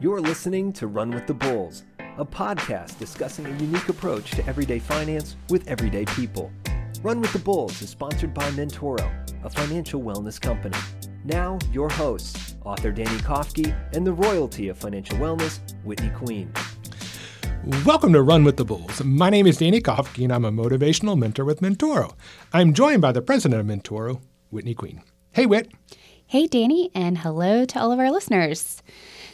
You're listening to Run with the Bulls, a podcast discussing a unique approach to everyday finance with everyday people. Run with the Bulls is sponsored by Mentoro, a financial wellness company. Now, your hosts, author Danny Kofke and the royalty of financial wellness, Whitney Queen. Welcome to Run with the Bulls. My name is Danny Kofke, and I'm a motivational mentor with Mentoro. I'm joined by the president of Mentoro, Whitney Queen. Hey, Whit. Hey, Danny, and hello to all of our listeners.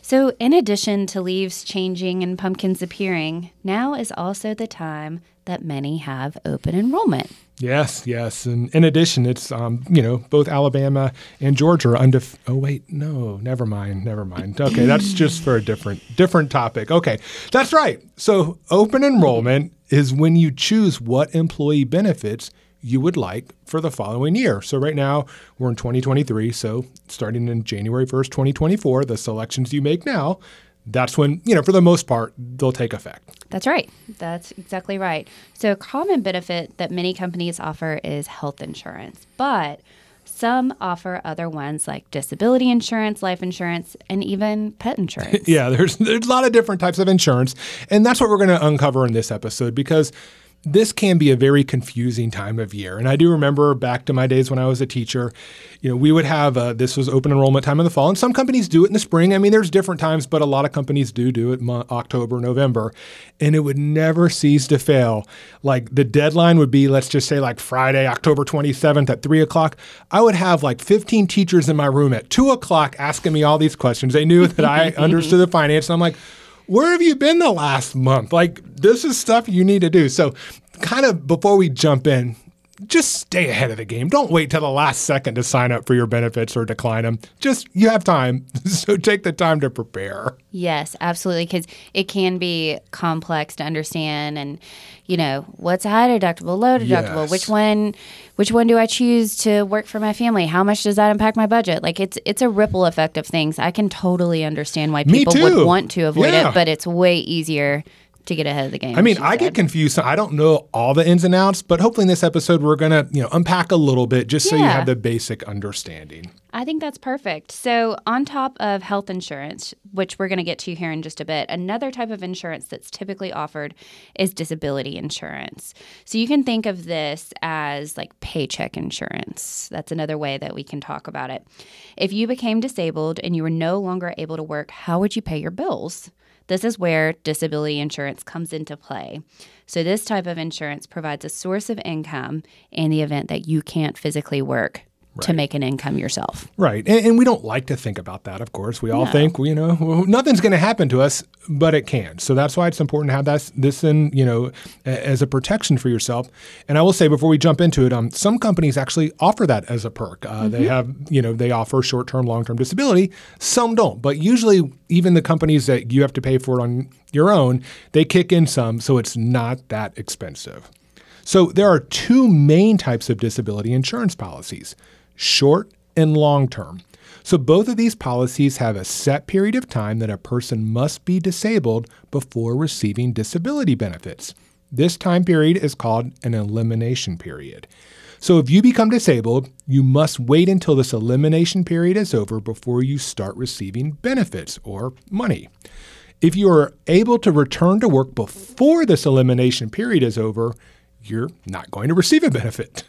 So, in addition to leaves changing and pumpkins appearing, now is also the time that many have open enrollment. Yes, yes. And in addition, it's, um, you know, both Alabama and Georgia are undef- Oh, wait, no, never mind, never mind. Okay, that's just for a different, different topic. Okay, that's right. So, open enrollment is when you choose what employee benefits you would like for the following year. So right now we're in 2023. So starting in January 1st, 2024, the selections you make now, that's when, you know, for the most part, they'll take effect. That's right. That's exactly right. So a common benefit that many companies offer is health insurance, but some offer other ones like disability insurance, life insurance, and even pet insurance. yeah, there's there's a lot of different types of insurance, and that's what we're going to uncover in this episode because this can be a very confusing time of year. And I do remember back to my days when I was a teacher, you know, we would have uh, this was open enrollment time in the fall, and some companies do it in the spring. I mean, there's different times, but a lot of companies do do it mo- October, November, and it would never cease to fail. Like the deadline would be, let's just say, like Friday, October 27th at three o'clock. I would have like 15 teachers in my room at two o'clock asking me all these questions. They knew that I understood the finance, and I'm like where have you been the last month? Like, this is stuff you need to do. So, kind of before we jump in, just stay ahead of the game. Don't wait till the last second to sign up for your benefits or decline them. Just you have time, so take the time to prepare. Yes, absolutely, because it can be complex to understand, and you know what's a high deductible, low deductible, Yes. which one, which one do I choose to work for my family? How much does that impact my budget? Like it's it's a ripple effect of things. I can totally understand why people would want to avoid Yeah. it, but it's way easier to get ahead of the game. I mean, I said. get confused. I don't know all the ins and outs, but hopefully in this episode we're gonna, you know, unpack a little bit just so you have the basic understanding. I think that's perfect. So, on top of health insurance, which we're going to get to here in just a bit, another type of insurance that's typically offered is disability insurance. So, you can think of this as like paycheck insurance. That's another way that we can talk about it. If you became disabled and you were no longer able to work, how would you pay your bills? This is where disability insurance comes into play. So, this type of insurance provides a source of income in the event that you can't physically work to make an income yourself. Right. And, and we don't like to think about that, of course. We all think, you know, well, nothing's going to happen to us, but it can. So that's why it's important to have that, this in, you know, a- as a protection for yourself. And I will say before we jump into it, um, some companies actually offer that as a perk. Uh, They have, you know, they offer short term, long term disability. Some don't. But usually, even the companies that you have to pay for it on your own, they kick in some. So it's not that expensive. So there are two main types of disability insurance policies short and long term. So both of these policies have a set period of time that a person must be disabled before receiving disability benefits. This time period is called an elimination period. So if you become disabled, you must wait until this elimination period is over before you start receiving benefits or money. If you are able to return to work before this elimination period is over, you're not going to receive a benefit.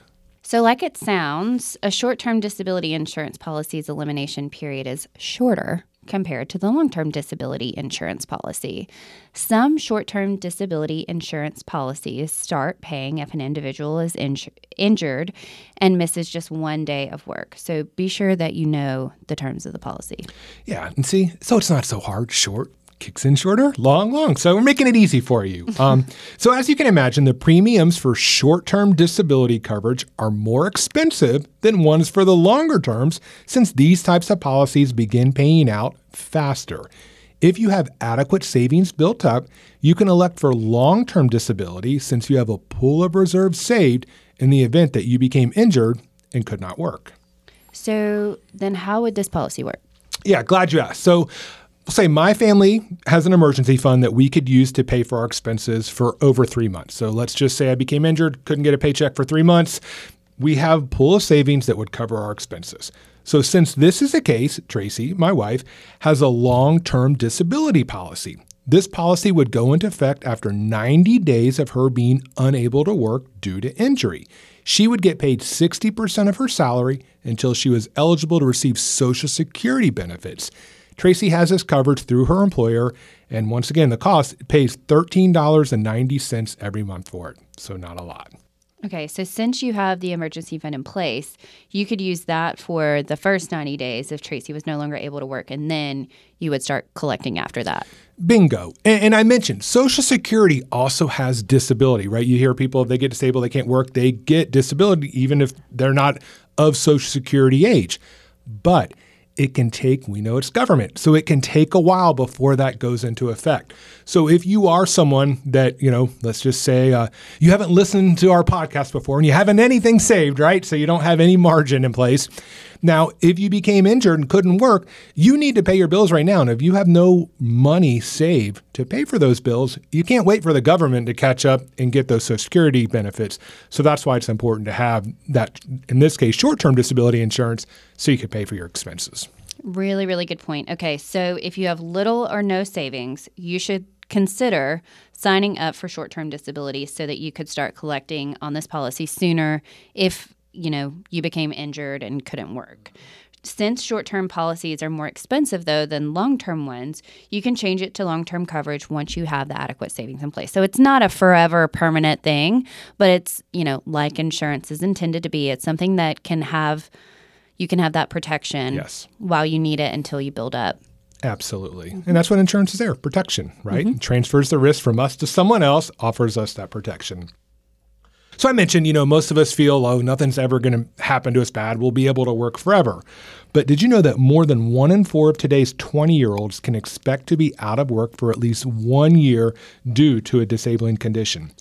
So, like it sounds, a short term disability insurance policy's elimination period is shorter compared to the long term disability insurance policy. Some short term disability insurance policies start paying if an individual is inju- injured and misses just one day of work. So, be sure that you know the terms of the policy. Yeah, and see, so it's not so hard. Short kicks in shorter, long, long. So we're making it easy for you. Um, so as you can imagine, the premiums for short-term disability coverage are more expensive than ones for the longer terms, since these types of policies begin paying out faster. If you have adequate savings built up, you can elect for long term disability since you have a pool of reserves saved in the event that you became injured and could not work. So, then how would this policy work? Yeah, glad you asked. So, say my family has an emergency fund that we could use to pay for our expenses for over three months. So, let's just say I became injured, couldn't get a paycheck for three months. we have pool of savings that would cover our expenses. So, since this is the case, Tracy, my wife, has a long term disability policy. This policy would go into effect after 90 days of her being unable to work due to injury. She would get paid 60% of her salary until she was eligible to receive Social Security benefits. Tracy has this coverage through her employer, and once again, the cost pays $13.90 every month for it, so not a lot. Okay, so since you have the emergency fund in place, you could use that for the first 90 days if Tracy was no longer able to work, and then you would start collecting after that. Bingo. And, and, I mentioned Social Security also has disability, right? You hear people, if they get disabled, they can't work, they get disability, even if they're not of Social Security age. But it can take, we know it's government, so it can take a while before that goes into effect. So if you are someone that, you know, let's just say uh, you haven't listened to our podcast before and you haven't anything saved, right? So you don't have any margin in place. Now, if you became injured and couldn't work, you need to pay your bills right now. And if you have no money saved to pay for those bills, you can't wait for the government to catch up and get those Social Security benefits. So that's why it's important to have that, in this case, short term disability insurance so you can pay for your expenses. Really, really good point. Okay, so if you have little or no savings, you should consider signing up for short term disability so that you could start collecting on this policy sooner if you know, you became injured and couldn't work. Since short term policies are more expensive, though, than long term ones, you can change it to long term coverage once you have the adequate savings in place. So it's not a forever permanent thing, but it's, you know, like insurance is intended to be. It's something that can have, you can have that protection yes. while you need it until you build up. Absolutely. Mm-hmm. And that's what insurance is there protection, right? Mm-hmm. Transfers the risk from us to someone else, offers us that protection. So I mentioned, you know, most of us feel, oh, nothing's ever going to happen to us bad. We'll be able to work forever. But did you know that more than one in four of today's 20 year olds can expect to be out of work for at least one year due to a disabling condition?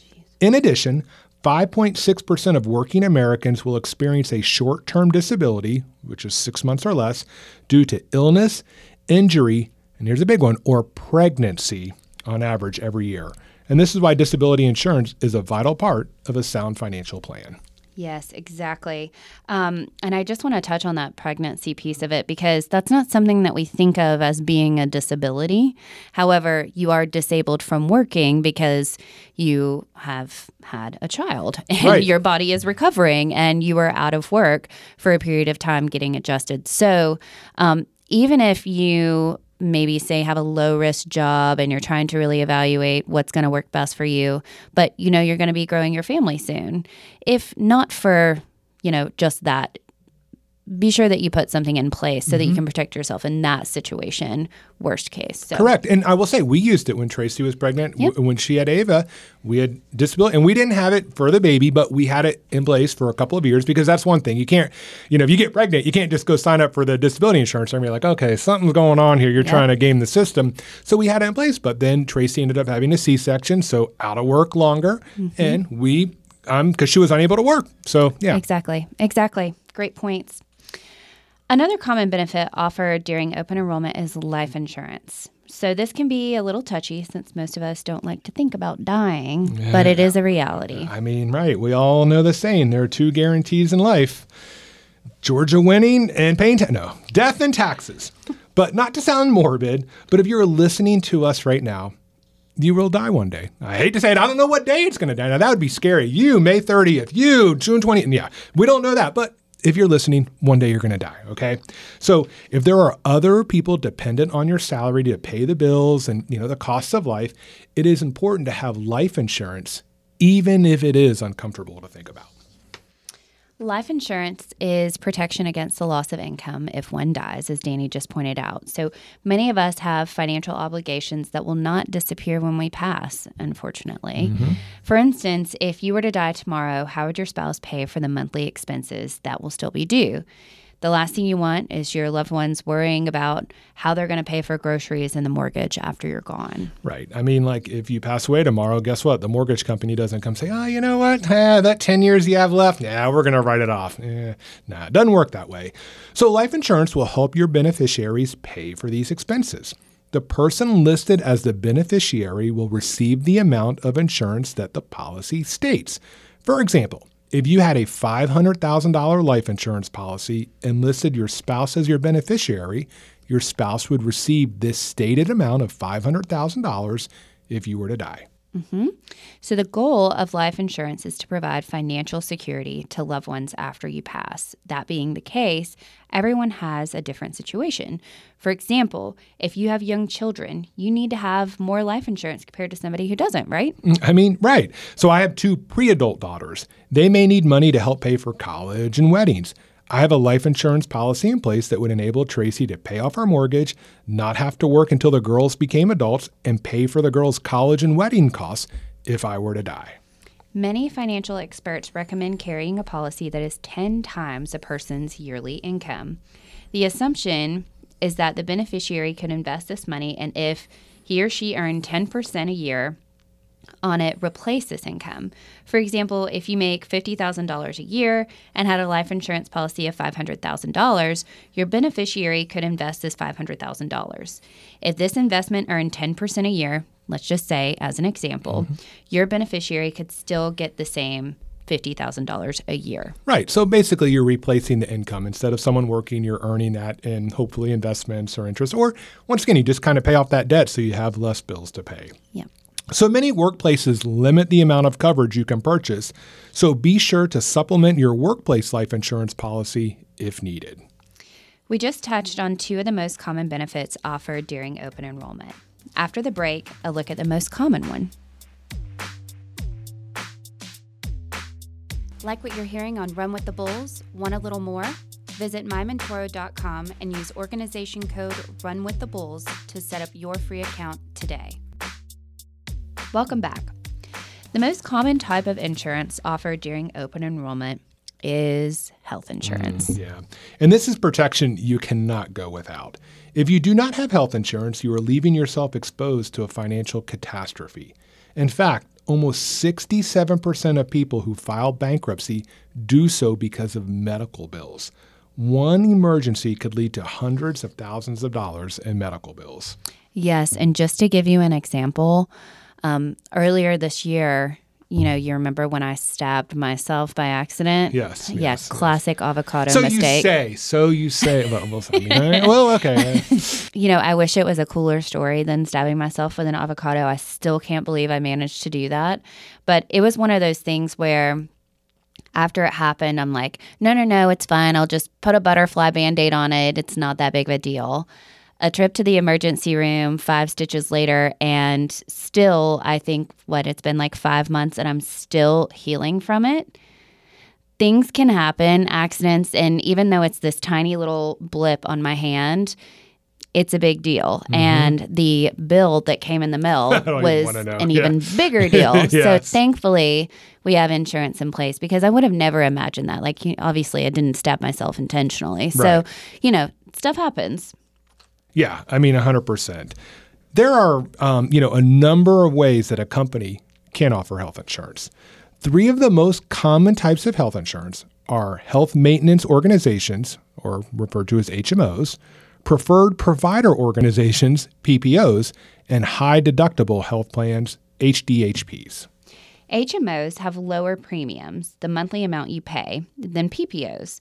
In addition, 5.6% of working Americans will experience a short term disability, which is six months or less, due to illness, injury, and here's a big one, or pregnancy on average every year. And this is why disability insurance is a vital part of a sound financial plan. Yes, exactly. Um, and I just want to touch on that pregnancy piece of it because that's not something that we think of as being a disability. However, you are disabled from working because you have had a child and right. your body is recovering and you are out of work for a period of time getting adjusted. So, um, even if you maybe say have a low risk job and you're trying to really evaluate what's going to work best for you, but you know you're going to be growing your family soon. If not for, you know, just that be sure that you put something in place so mm-hmm. that you mm-hmm. can protect yourself in that situation, worst case. So. Correct. And I will say, we used it when Tracy was pregnant. Yep. W- when she had Ava, we had disability, and we didn't have it for the baby, but we had it in place for a couple of years because that's one thing. You can't, you know, if you get pregnant, you can't just go sign up for the disability insurance and be like, okay, something's going on here. You're yep. trying to game the system. So we had it in place. But then Tracy ended up having a C section, so out of work longer. Mm-hmm. And we, um, because she was unable to work. So, yeah. Exactly. Exactly. Great points. Another common benefit offered during open enrollment is life insurance. So, this can be a little touchy since most of us don't like to think about dying, yeah. but it is a reality. I mean, right. We all know the saying there are two guarantees in life Georgia winning and paying, ta- no, death and taxes. but not to sound morbid, but if you're listening to us right now, you will die one day. I hate to say it. I don't know what day it's going to die. Now, that would be scary. You, May 30th. You, June 20th. Yeah, we don't know that. But if you're listening, one day you're going to die, okay? So, if there are other people dependent on your salary to pay the bills and, you know, the costs of life, it is important to have life insurance even if it is uncomfortable to think about. Life insurance is protection against the loss of income if one dies, as Danny just pointed out. So many of us have financial obligations that will not disappear when we pass, unfortunately. Mm-hmm. For instance, if you were to die tomorrow, how would your spouse pay for the monthly expenses that will still be due? The last thing you want is your loved ones worrying about how they're going to pay for groceries and the mortgage after you're gone. Right. I mean, like if you pass away tomorrow, guess what? The mortgage company doesn't come say, oh, you know what? Eh, that 10 years you have left, yeah, we're going to write it off. Eh, nah, it doesn't work that way. So life insurance will help your beneficiaries pay for these expenses. The person listed as the beneficiary will receive the amount of insurance that the policy states. For example, if you had a $500,000 life insurance policy and listed your spouse as your beneficiary, your spouse would receive this stated amount of $500,000 if you were to die. Mm-hmm. So, the goal of life insurance is to provide financial security to loved ones after you pass. That being the case, everyone has a different situation. For example, if you have young children, you need to have more life insurance compared to somebody who doesn't, right? I mean, right. So, I have two pre adult daughters. They may need money to help pay for college and weddings. I have a life insurance policy in place that would enable Tracy to pay off our mortgage, not have to work until the girls became adults, and pay for the girls' college and wedding costs if I were to die. Many financial experts recommend carrying a policy that is 10 times a person's yearly income. The assumption is that the beneficiary could invest this money, and if he or she earned 10% a year, on it replace this income. For example, if you make $50,000 a year and had a life insurance policy of $500,000, your beneficiary could invest this $500,000. If this investment earned 10% a year, let's just say as an example, mm-hmm. your beneficiary could still get the same $50,000 a year. Right. So basically, you're replacing the income. Instead of someone working, you're earning that in hopefully investments or interest. Or once again, you just kind of pay off that debt so you have less bills to pay. Yeah. So many workplaces limit the amount of coverage you can purchase, so be sure to supplement your workplace life insurance policy if needed. We just touched on two of the most common benefits offered during open enrollment. After the break, a look at the most common one. Like what you're hearing on Run with the Bulls? Want a little more? Visit mymentoro.com and use organization code Run with the Bulls to set up your free account today. Welcome back. The most common type of insurance offered during open enrollment is health insurance. Mm, yeah. And this is protection you cannot go without. If you do not have health insurance, you are leaving yourself exposed to a financial catastrophe. In fact, almost 67% of people who file bankruptcy do so because of medical bills. One emergency could lead to hundreds of thousands of dollars in medical bills. Yes. And just to give you an example, um, earlier this year, you know, you remember when I stabbed myself by accident? Yes. Yeah, yes, classic yes. avocado so mistake. So you say. So you say. Well, well, I mean, well okay. you know, I wish it was a cooler story than stabbing myself with an avocado. I still can't believe I managed to do that. But it was one of those things where after it happened, I'm like, no, no, no, it's fine. I'll just put a butterfly band aid on it. It's not that big of a deal a trip to the emergency room five stitches later and still i think what it's been like five months and i'm still healing from it things can happen accidents and even though it's this tiny little blip on my hand it's a big deal. Mm-hmm. And the bill that came in the mail was an yeah. even bigger deal. yes. So thankfully, we have insurance in place because I would have never imagined that. Like, obviously, I didn't stab myself intentionally. So, you know, stuff happens. Yeah, I mean, 100%. There are, um, you know, a number of ways that a company can offer health insurance. Three of the most common types of health insurance are health maintenance organizations, or referred to as HMOs, preferred provider organizations, PPOs, and high deductible health plans, HDHPs. HMOs have lower premiums, the monthly amount you pay, than PPOs,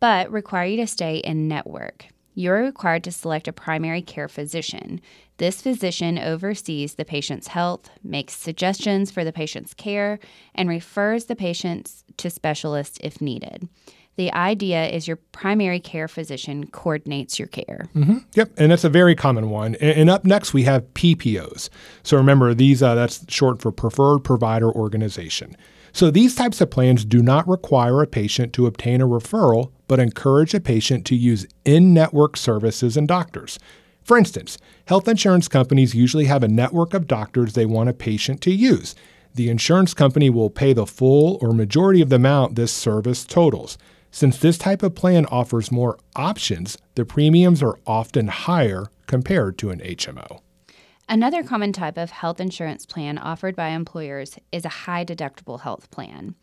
but require you to stay in network you're required to select a primary care physician. This physician oversees the patient's health, makes suggestions for the patient's care, and refers the patients to specialists if needed. The idea is your primary care physician coordinates your care. Mm-hmm. Yep, and that's a very common one. And, and, up next we have PPOs. So remember, these uh, that's short for Preferred Provider Organization. So these types of plans do not require a patient to obtain a referral, but encourage a patient to use in network services and doctors. For instance, health insurance companies usually have a network of doctors they want a patient to use. The insurance company will pay the full or majority of the amount this service totals. Since this type of plan offers more options, the premiums are often higher compared to an HMO. Another common type of health insurance plan offered by employers is a high deductible health plan.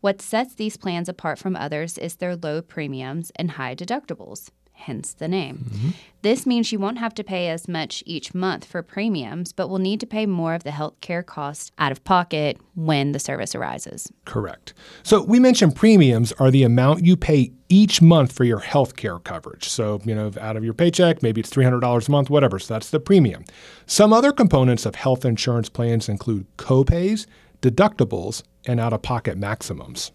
What sets these plans apart from others is their low premiums and high deductibles hence the name. Mm-hmm. This means you won't have to pay as much each month for premiums, but will need to pay more of the health care costs out of pocket when the service arises. Correct. So we mentioned premiums are the amount you pay each month for your health care coverage. So, you know, out of your paycheck, maybe it's $300 a month, whatever. So that's the premium. Some other components of health insurance plans include copays, deductibles, and out of pocket maximums.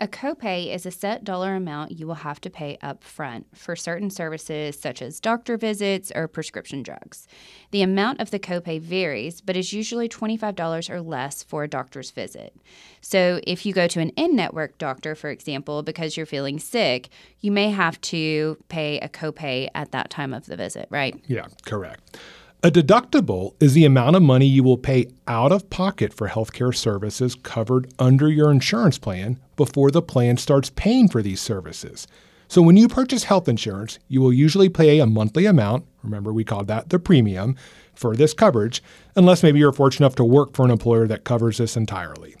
A copay is a set dollar amount you will have to pay up front for certain services such as doctor visits or prescription drugs. The amount of the copay varies, but is usually $25 or less for a doctor's visit. So, if you go to an in network doctor, for example, because you're feeling sick, you may have to pay a copay at that time of the visit, right? Yeah, correct. A deductible is the amount of money you will pay out of pocket for healthcare services covered under your insurance plan before the plan starts paying for these services. So, when you purchase health insurance, you will usually pay a monthly amount. Remember, we called that the premium for this coverage, unless maybe you're fortunate enough to work for an employer that covers this entirely.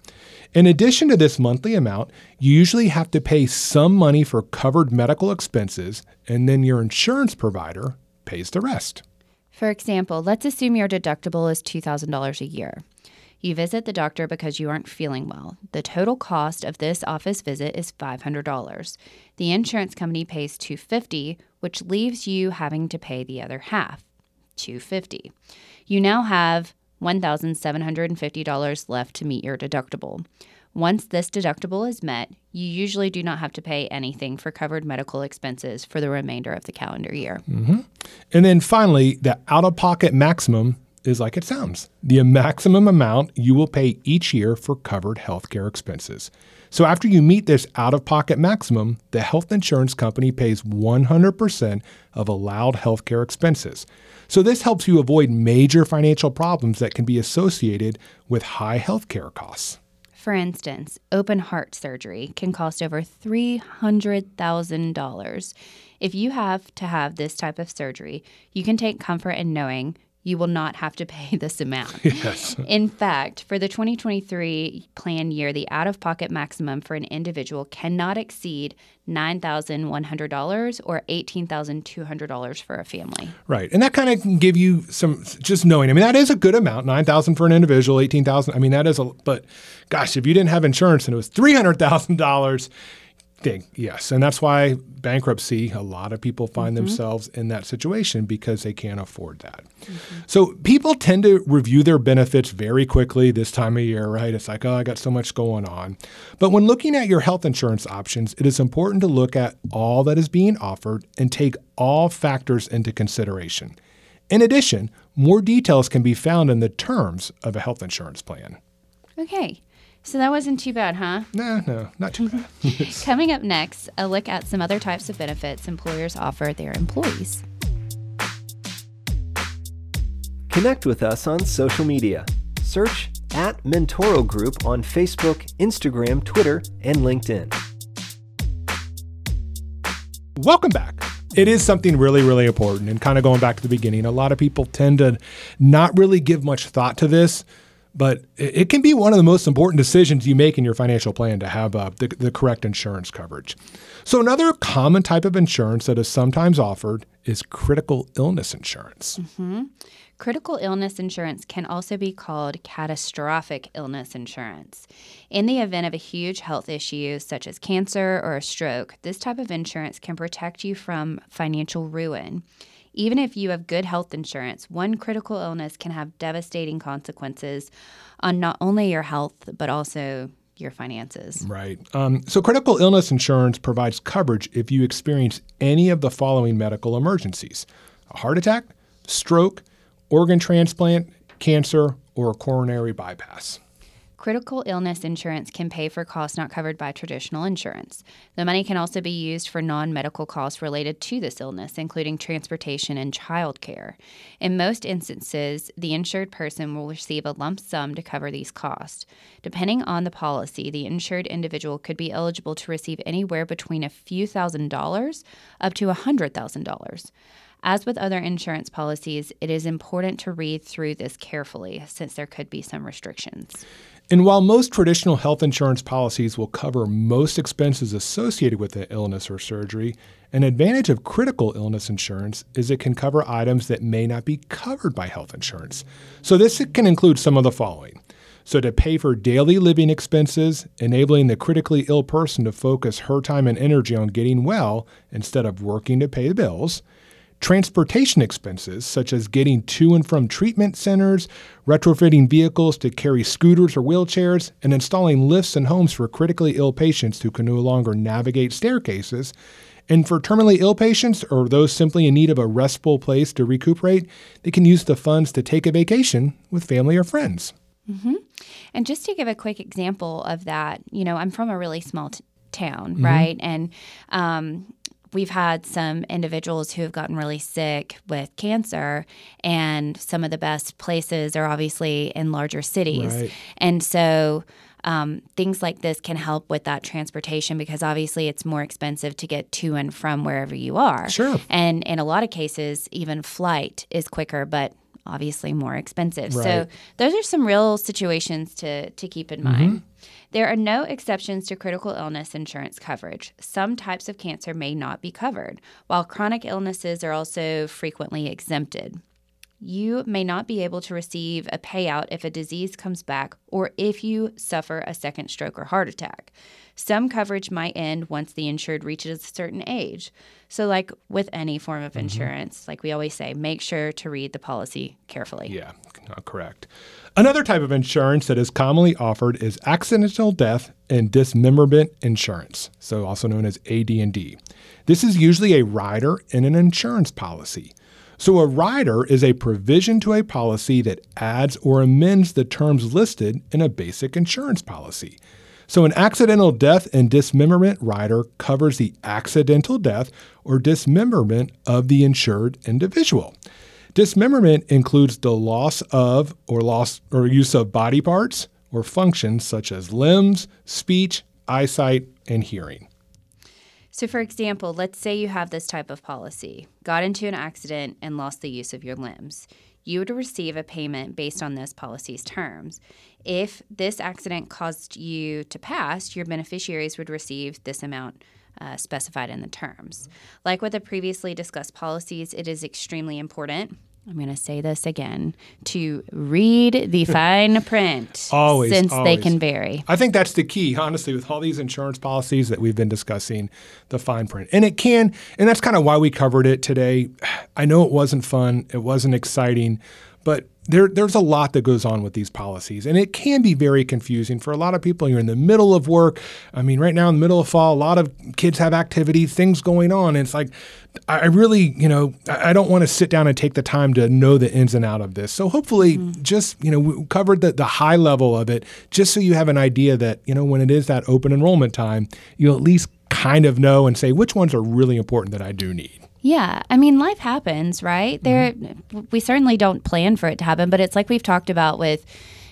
In addition to this monthly amount, you usually have to pay some money for covered medical expenses, and then your insurance provider pays the rest. For example, let's assume your deductible is $2,000 a year. You visit the doctor because you aren't feeling well. The total cost of this office visit is $500. The insurance company pays 250, which leaves you having to pay the other half, 250. You now have $1,750 left to meet your deductible. Once this deductible is met, you usually do not have to pay anything for covered medical expenses for the remainder of the calendar year. Mm-hmm. And then finally, the out of pocket maximum is like it sounds the maximum amount you will pay each year for covered healthcare expenses. So after you meet this out of pocket maximum, the health insurance company pays 100% of allowed healthcare expenses. So this helps you avoid major financial problems that can be associated with high healthcare costs. For instance, open heart surgery can cost over $300,000. If you have to have this type of surgery, you can take comfort in knowing you will not have to pay this amount. Yes. In fact, for the 2023 plan year, the out of pocket maximum for an individual cannot exceed $9,100 or $18,200 for a family. Right. And that kind of can give you some just knowing. I mean, that is a good amount 9000 for an individual, 18000 I mean, that is a, but gosh, if you didn't have insurance and it was $300,000, thing. Yes. And that's why bankruptcy, a lot of people find mm-hmm. themselves in that situation because they can't afford that. Mm-hmm. So people tend to review their benefits very quickly this time of year, right? It's like, oh, I got so much going on. But when looking at your health insurance options, it is important to look at all that is being offered and take all factors into consideration. In addition, more details can be found in the terms of a health insurance plan. Okay. So that wasn't too bad, huh? No, no, not too bad. Coming up next, a look at some other types of benefits employers offer their employees. Connect with us on social media. Search at Mentoro Group on Facebook, Instagram, Twitter, and LinkedIn. Welcome back. It is something really, really important. And kind of going back to the beginning, a lot of people tend to not really give much thought to this but it can be one of the most important decisions you make in your financial plan to have uh, the, the, correct insurance coverage. So, another common type of insurance that is sometimes offered is critical illness insurance. Mm-hmm. Critical illness insurance can also be called catastrophic illness insurance. In the event of a huge health issue, such as cancer or a stroke, this type of insurance can protect you from financial ruin. Even if you have good health insurance, one critical illness can have devastating consequences on not only your health, but also your finances. Right. Um, so, critical illness insurance provides coverage if you experience any of the following medical emergencies a heart attack, stroke, organ transplant, cancer, or a coronary bypass. Critical illness insurance can pay for costs not covered by traditional insurance. The money can also be used for non medical costs related to this illness, including transportation and child care. In most instances, the insured person will receive a lump sum to cover these costs. Depending on the policy, the insured individual could be eligible to receive anywhere between a few thousand dollars up to a hundred thousand dollars. As with other insurance policies, it is important to read through this carefully since there could be some restrictions. And while most traditional health insurance policies will cover most expenses associated with an illness or surgery, an advantage of critical illness insurance is it can cover items that may not be covered by health insurance. So, this can include some of the following. So, to pay for daily living expenses, enabling the critically ill person to focus her time and energy on getting well instead of working to pay the bills transportation expenses, such as getting to and from treatment centers, retrofitting vehicles to carry scooters or wheelchairs, and installing lifts in homes for critically ill patients who can no longer navigate staircases. And for terminally ill patients or those simply in need of a restful place to recuperate, they can use the funds to take a vacation with family or friends. Mm-hmm. And just to give a quick example of that, you know, I'm from a really small t- town, mm-hmm. right? And um, we've had some individuals who have gotten really sick with cancer, and some of the best places are obviously in larger cities. Right. And so um, things like this can help with that transportation because obviously it's more expensive to get to and from wherever you are. Sure. And in a lot of cases, even flight is quicker, but obviously more expensive. Right. So those are some real situations to to keep in mm-hmm. mind. There are no exceptions to critical illness insurance coverage. Some types of cancer may not be covered, while chronic illnesses are also frequently exempted. You may not be able to receive a payout if a disease comes back or if you suffer a second stroke or heart attack. Some coverage might end once the insured reaches a certain age. So, like with any form of mm-hmm. insurance, mm-hmm. like we always say, make sure to read the policy carefully. Yeah, correct. Another type of insurance that is commonly offered is accidental death and dismemberment insurance, so also known as AD&D. This is usually a rider in an insurance policy. So, a rider is a provision to a policy that adds or amends the terms listed in a basic insurance policy. So, an accidental death and dismemberment rider covers the accidental death or dismemberment of the insured individual. Dismemberment includes the loss of or loss or use of body parts or functions such as limbs, speech, eyesight, and hearing. So, for example, let's say you have this type of policy, got into an accident, and lost the use of your limbs. You would receive a payment based on this policy's terms. If this accident caused you to pass, your beneficiaries would receive this amount uh, specified in the terms. Like with the previously discussed policies, it is extremely important I'm going to say this again to read the fine print always, since always. they can vary. I think that's the key, honestly, with all these insurance policies that we've been discussing, the fine print. And it can, and that's kind of why we covered it today. I know it wasn't fun, it wasn't exciting, but there, there's a lot that goes on with these policies, and it can be very confusing for a lot of people. You're in the middle of work. I mean, right now in the middle of fall, a lot of kids have activities, things going on. And it's like, I really, you know, I don't want to sit down and take the time to know the ins and out of this. So hopefully, mm-hmm. just you know, we covered the, the high level of it, just so you have an idea that you know when it is that open enrollment time, you'll at least kind of know and say which ones are really important that I do need. Yeah, I mean, life happens, right? There, mm-hmm. we certainly don't plan for it to happen, but it's like we've talked about with,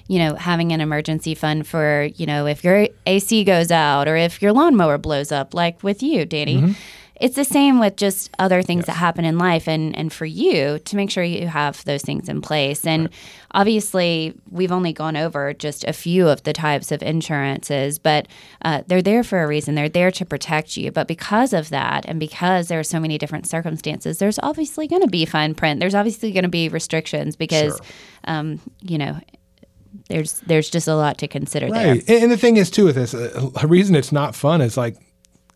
you know, having an emergency fund for, you know, if your AC goes out or if your lawnmower blows up, like with you, Danny. Mm-hmm it's the same with just other things yes. that happen in life and and for you to make sure you have those things in place and right. obviously we've only gone over just a few of the types of insurances but uh, they're there for a reason they're there to protect you but because of that and because there are so many different circumstances there's obviously going to be fine print there's obviously going to be restrictions because sure. um, you know there's there's just a lot to consider right. there. And the thing is too with this, a reason it's not fun is like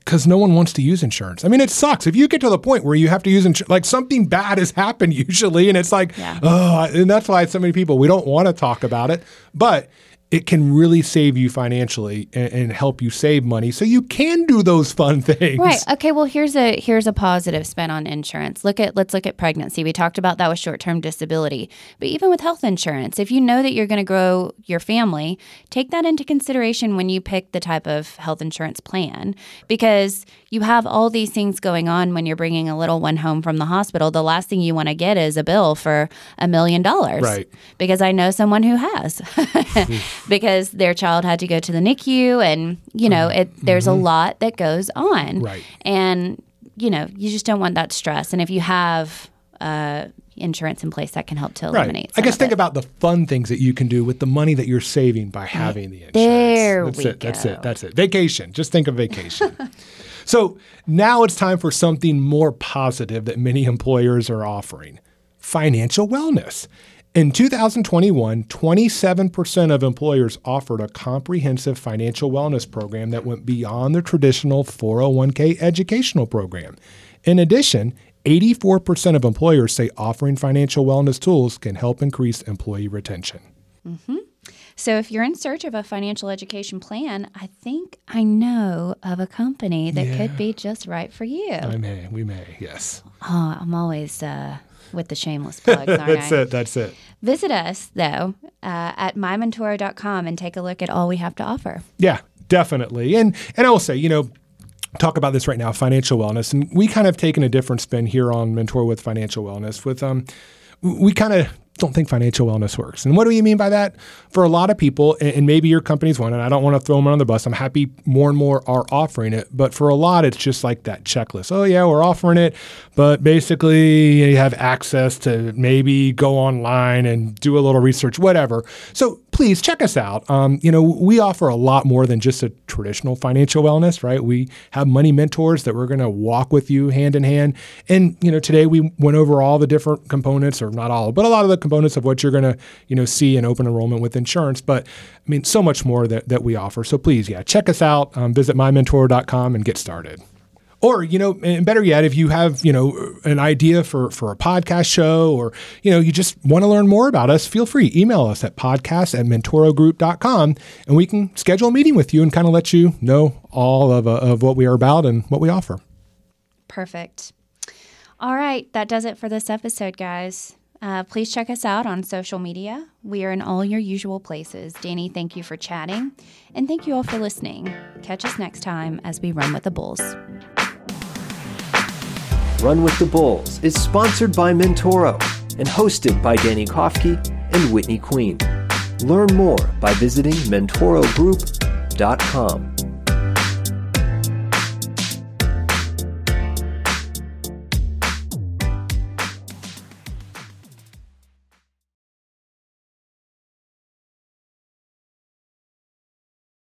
because no one wants to use insurance. I mean, it sucks if you get to the point where you have to use insurance. Like something bad has happened usually, and it's like, yeah. oh, and that's why so many people we don't want to talk about it. But it can really save you financially and, and, help you save money. So you can do those fun things. Right. Okay well here's a here's a positive spin on insurance. Look at let's look at pregnancy. We talked about that with short-term disability. But even with health insurance if you know that you're going to grow your family take that into consideration when you pick the type of health insurance plan. Because you have all these things going on when you're bringing a little one home from the hospital. The last thing you want to get is a bill for a million dollars. Right. Because i know someone who has because their child had to go to the NICU, and you know, it there's mm-hmm. a lot that goes on, right? And you know, you just don't want that stress. And if you have uh, insurance in place that can help to eliminate. Right. I guess think it. about the fun things that you can do with the money that you're saving by having the insurance. There that's we it. That's it. That's it. Vacation. Just think of vacation. so now it's time for something more positive that many employers are offering: financial wellness. In 2021, 27% of employers offered a comprehensive financial wellness program that went beyond the traditional 401k educational program. In addition, 84% of employers say offering financial wellness tools can help increase employee retention. Mm-hmm. So, if you're in search of a financial education plan, I think I know of a company that could be just right for you. I may, we may, yes. Oh, I'm always uh, with the shameless plugs, aren't That's I? it. That's it. Visit us, though, uh, at mymentoro.com and take a look at all we have to offer. Yeah, definitely. And and I will say, you know, talk about this right now, financial wellness, and we kind of taken a different spin here on Mentor with financial wellness. With um, we kind of don't think financial wellness works. And what do you mean by that? For a lot of people, and maybe your company's one, and I don't want to throw them on the bus. I'm happy more and more are offering it, but for a lot, it's just like that checklist. Oh yeah, we're offering it, but basically you have access to maybe go online and do a little research, whatever. So please check us out. Um, you know, we offer a lot more than just a traditional financial wellness, right? We have money mentors that we're going to walk with you hand in hand. And, you know, today we went over all the different components, or not all, but a lot of the components of what you're going to, you know, see in open enrollment with insurance. But I mean, so much more that, that we offer. So please, yeah, check us out. Um, visit mymentoro.com and get started. Or, you know, and better yet, if you have, you know, an idea for, for a podcast show or, you know, you just want to learn more about us, feel free. Email us at podcast at mentorogroup.com and we can schedule a meeting with you and kind of let you know all of, uh, of what we are about and what we offer. Perfect. All right, that does it for this episode, guys. Uh, please check us out on social media. We are in all your usual places. Danny, thank you for chatting. And thank you all for listening. Catch us next time as we run with the Bulls. Run with the Bulls is sponsored by Mentoro and hosted by Danny Kofke and Whitney Queen. Learn more by visiting mentorogroup.com.